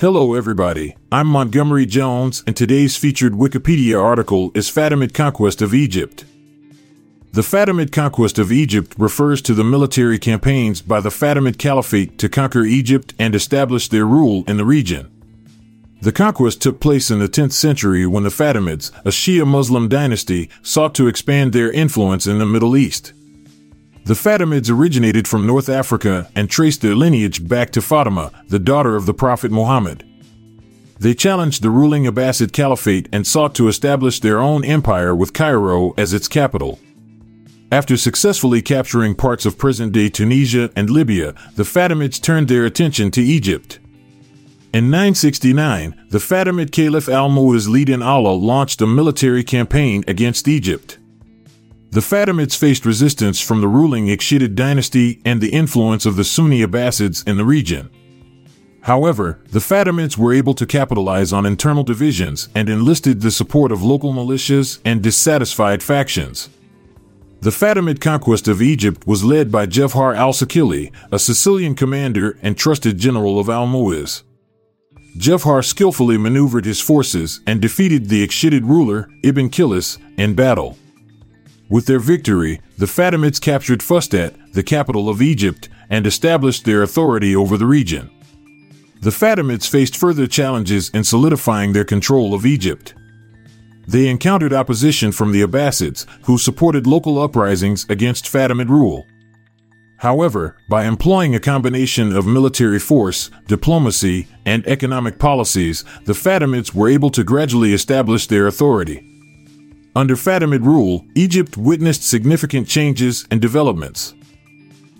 Hello, everybody. I'm Montgomery Jones, and today's featured Wikipedia article is Fatimid Conquest of Egypt. The Fatimid conquest of Egypt refers to the military campaigns by the Fatimid Caliphate to conquer Egypt and establish their rule in the region. The conquest took place in the 10th century when the Fatimids, a Shia Muslim dynasty, sought to expand their influence in the Middle East. The Fatimids originated from North Africa and traced their lineage back to Fatima, the daughter of the Prophet Muhammad. They challenged the ruling Abbasid Caliphate and sought to establish their own empire with Cairo as its capital. After successfully capturing parts of present day Tunisia and Libya, the Fatimids turned their attention to Egypt. In 969, the Fatimid Caliph al Mu'izz li-Din Allah launched a military campaign against Egypt. The Fatimids faced resistance from the ruling Ikhshidid dynasty and the influence of the Sunni Abbasids in the region. However, the Fatimids were able to capitalize on internal divisions and enlisted the support of local militias and dissatisfied factions. The Fatimid conquest of Egypt was led by Jawhar al-Siqilli, a Sicilian commander and trusted general of al-Mu'izz. Jefhar skillfully maneuvered his forces and defeated the Ikhshidid ruler, Ibn Kilis, in battle. With their victory, the Fatimids captured Fustat, the capital of Egypt, and established their authority over the region. The Fatimids faced further challenges in solidifying their control of Egypt. They encountered opposition from the Abbasids, who supported local uprisings against Fatimid rule. However, by employing a combination of military force, diplomacy, and economic policies, the Fatimids were able to gradually establish their authority. Under Fatimid rule, Egypt witnessed significant changes and developments.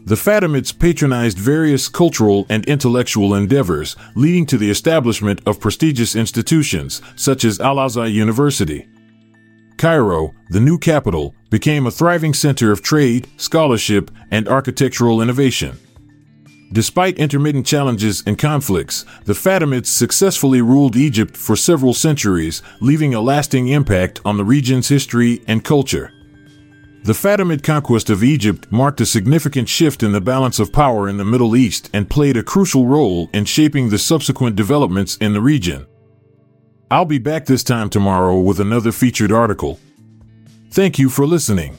The Fatimids patronized various cultural and intellectual endeavors, leading to the establishment of prestigious institutions, such as Al Azhar University. Cairo, the new capital, became a thriving center of trade, scholarship, and architectural innovation. Despite intermittent challenges and conflicts, the Fatimids successfully ruled Egypt for several centuries, leaving a lasting impact on the region's history and culture. The Fatimid conquest of Egypt marked a significant shift in the balance of power in the Middle East and played a crucial role in shaping the subsequent developments in the region. I'll be back this time tomorrow with another featured article. Thank you for listening.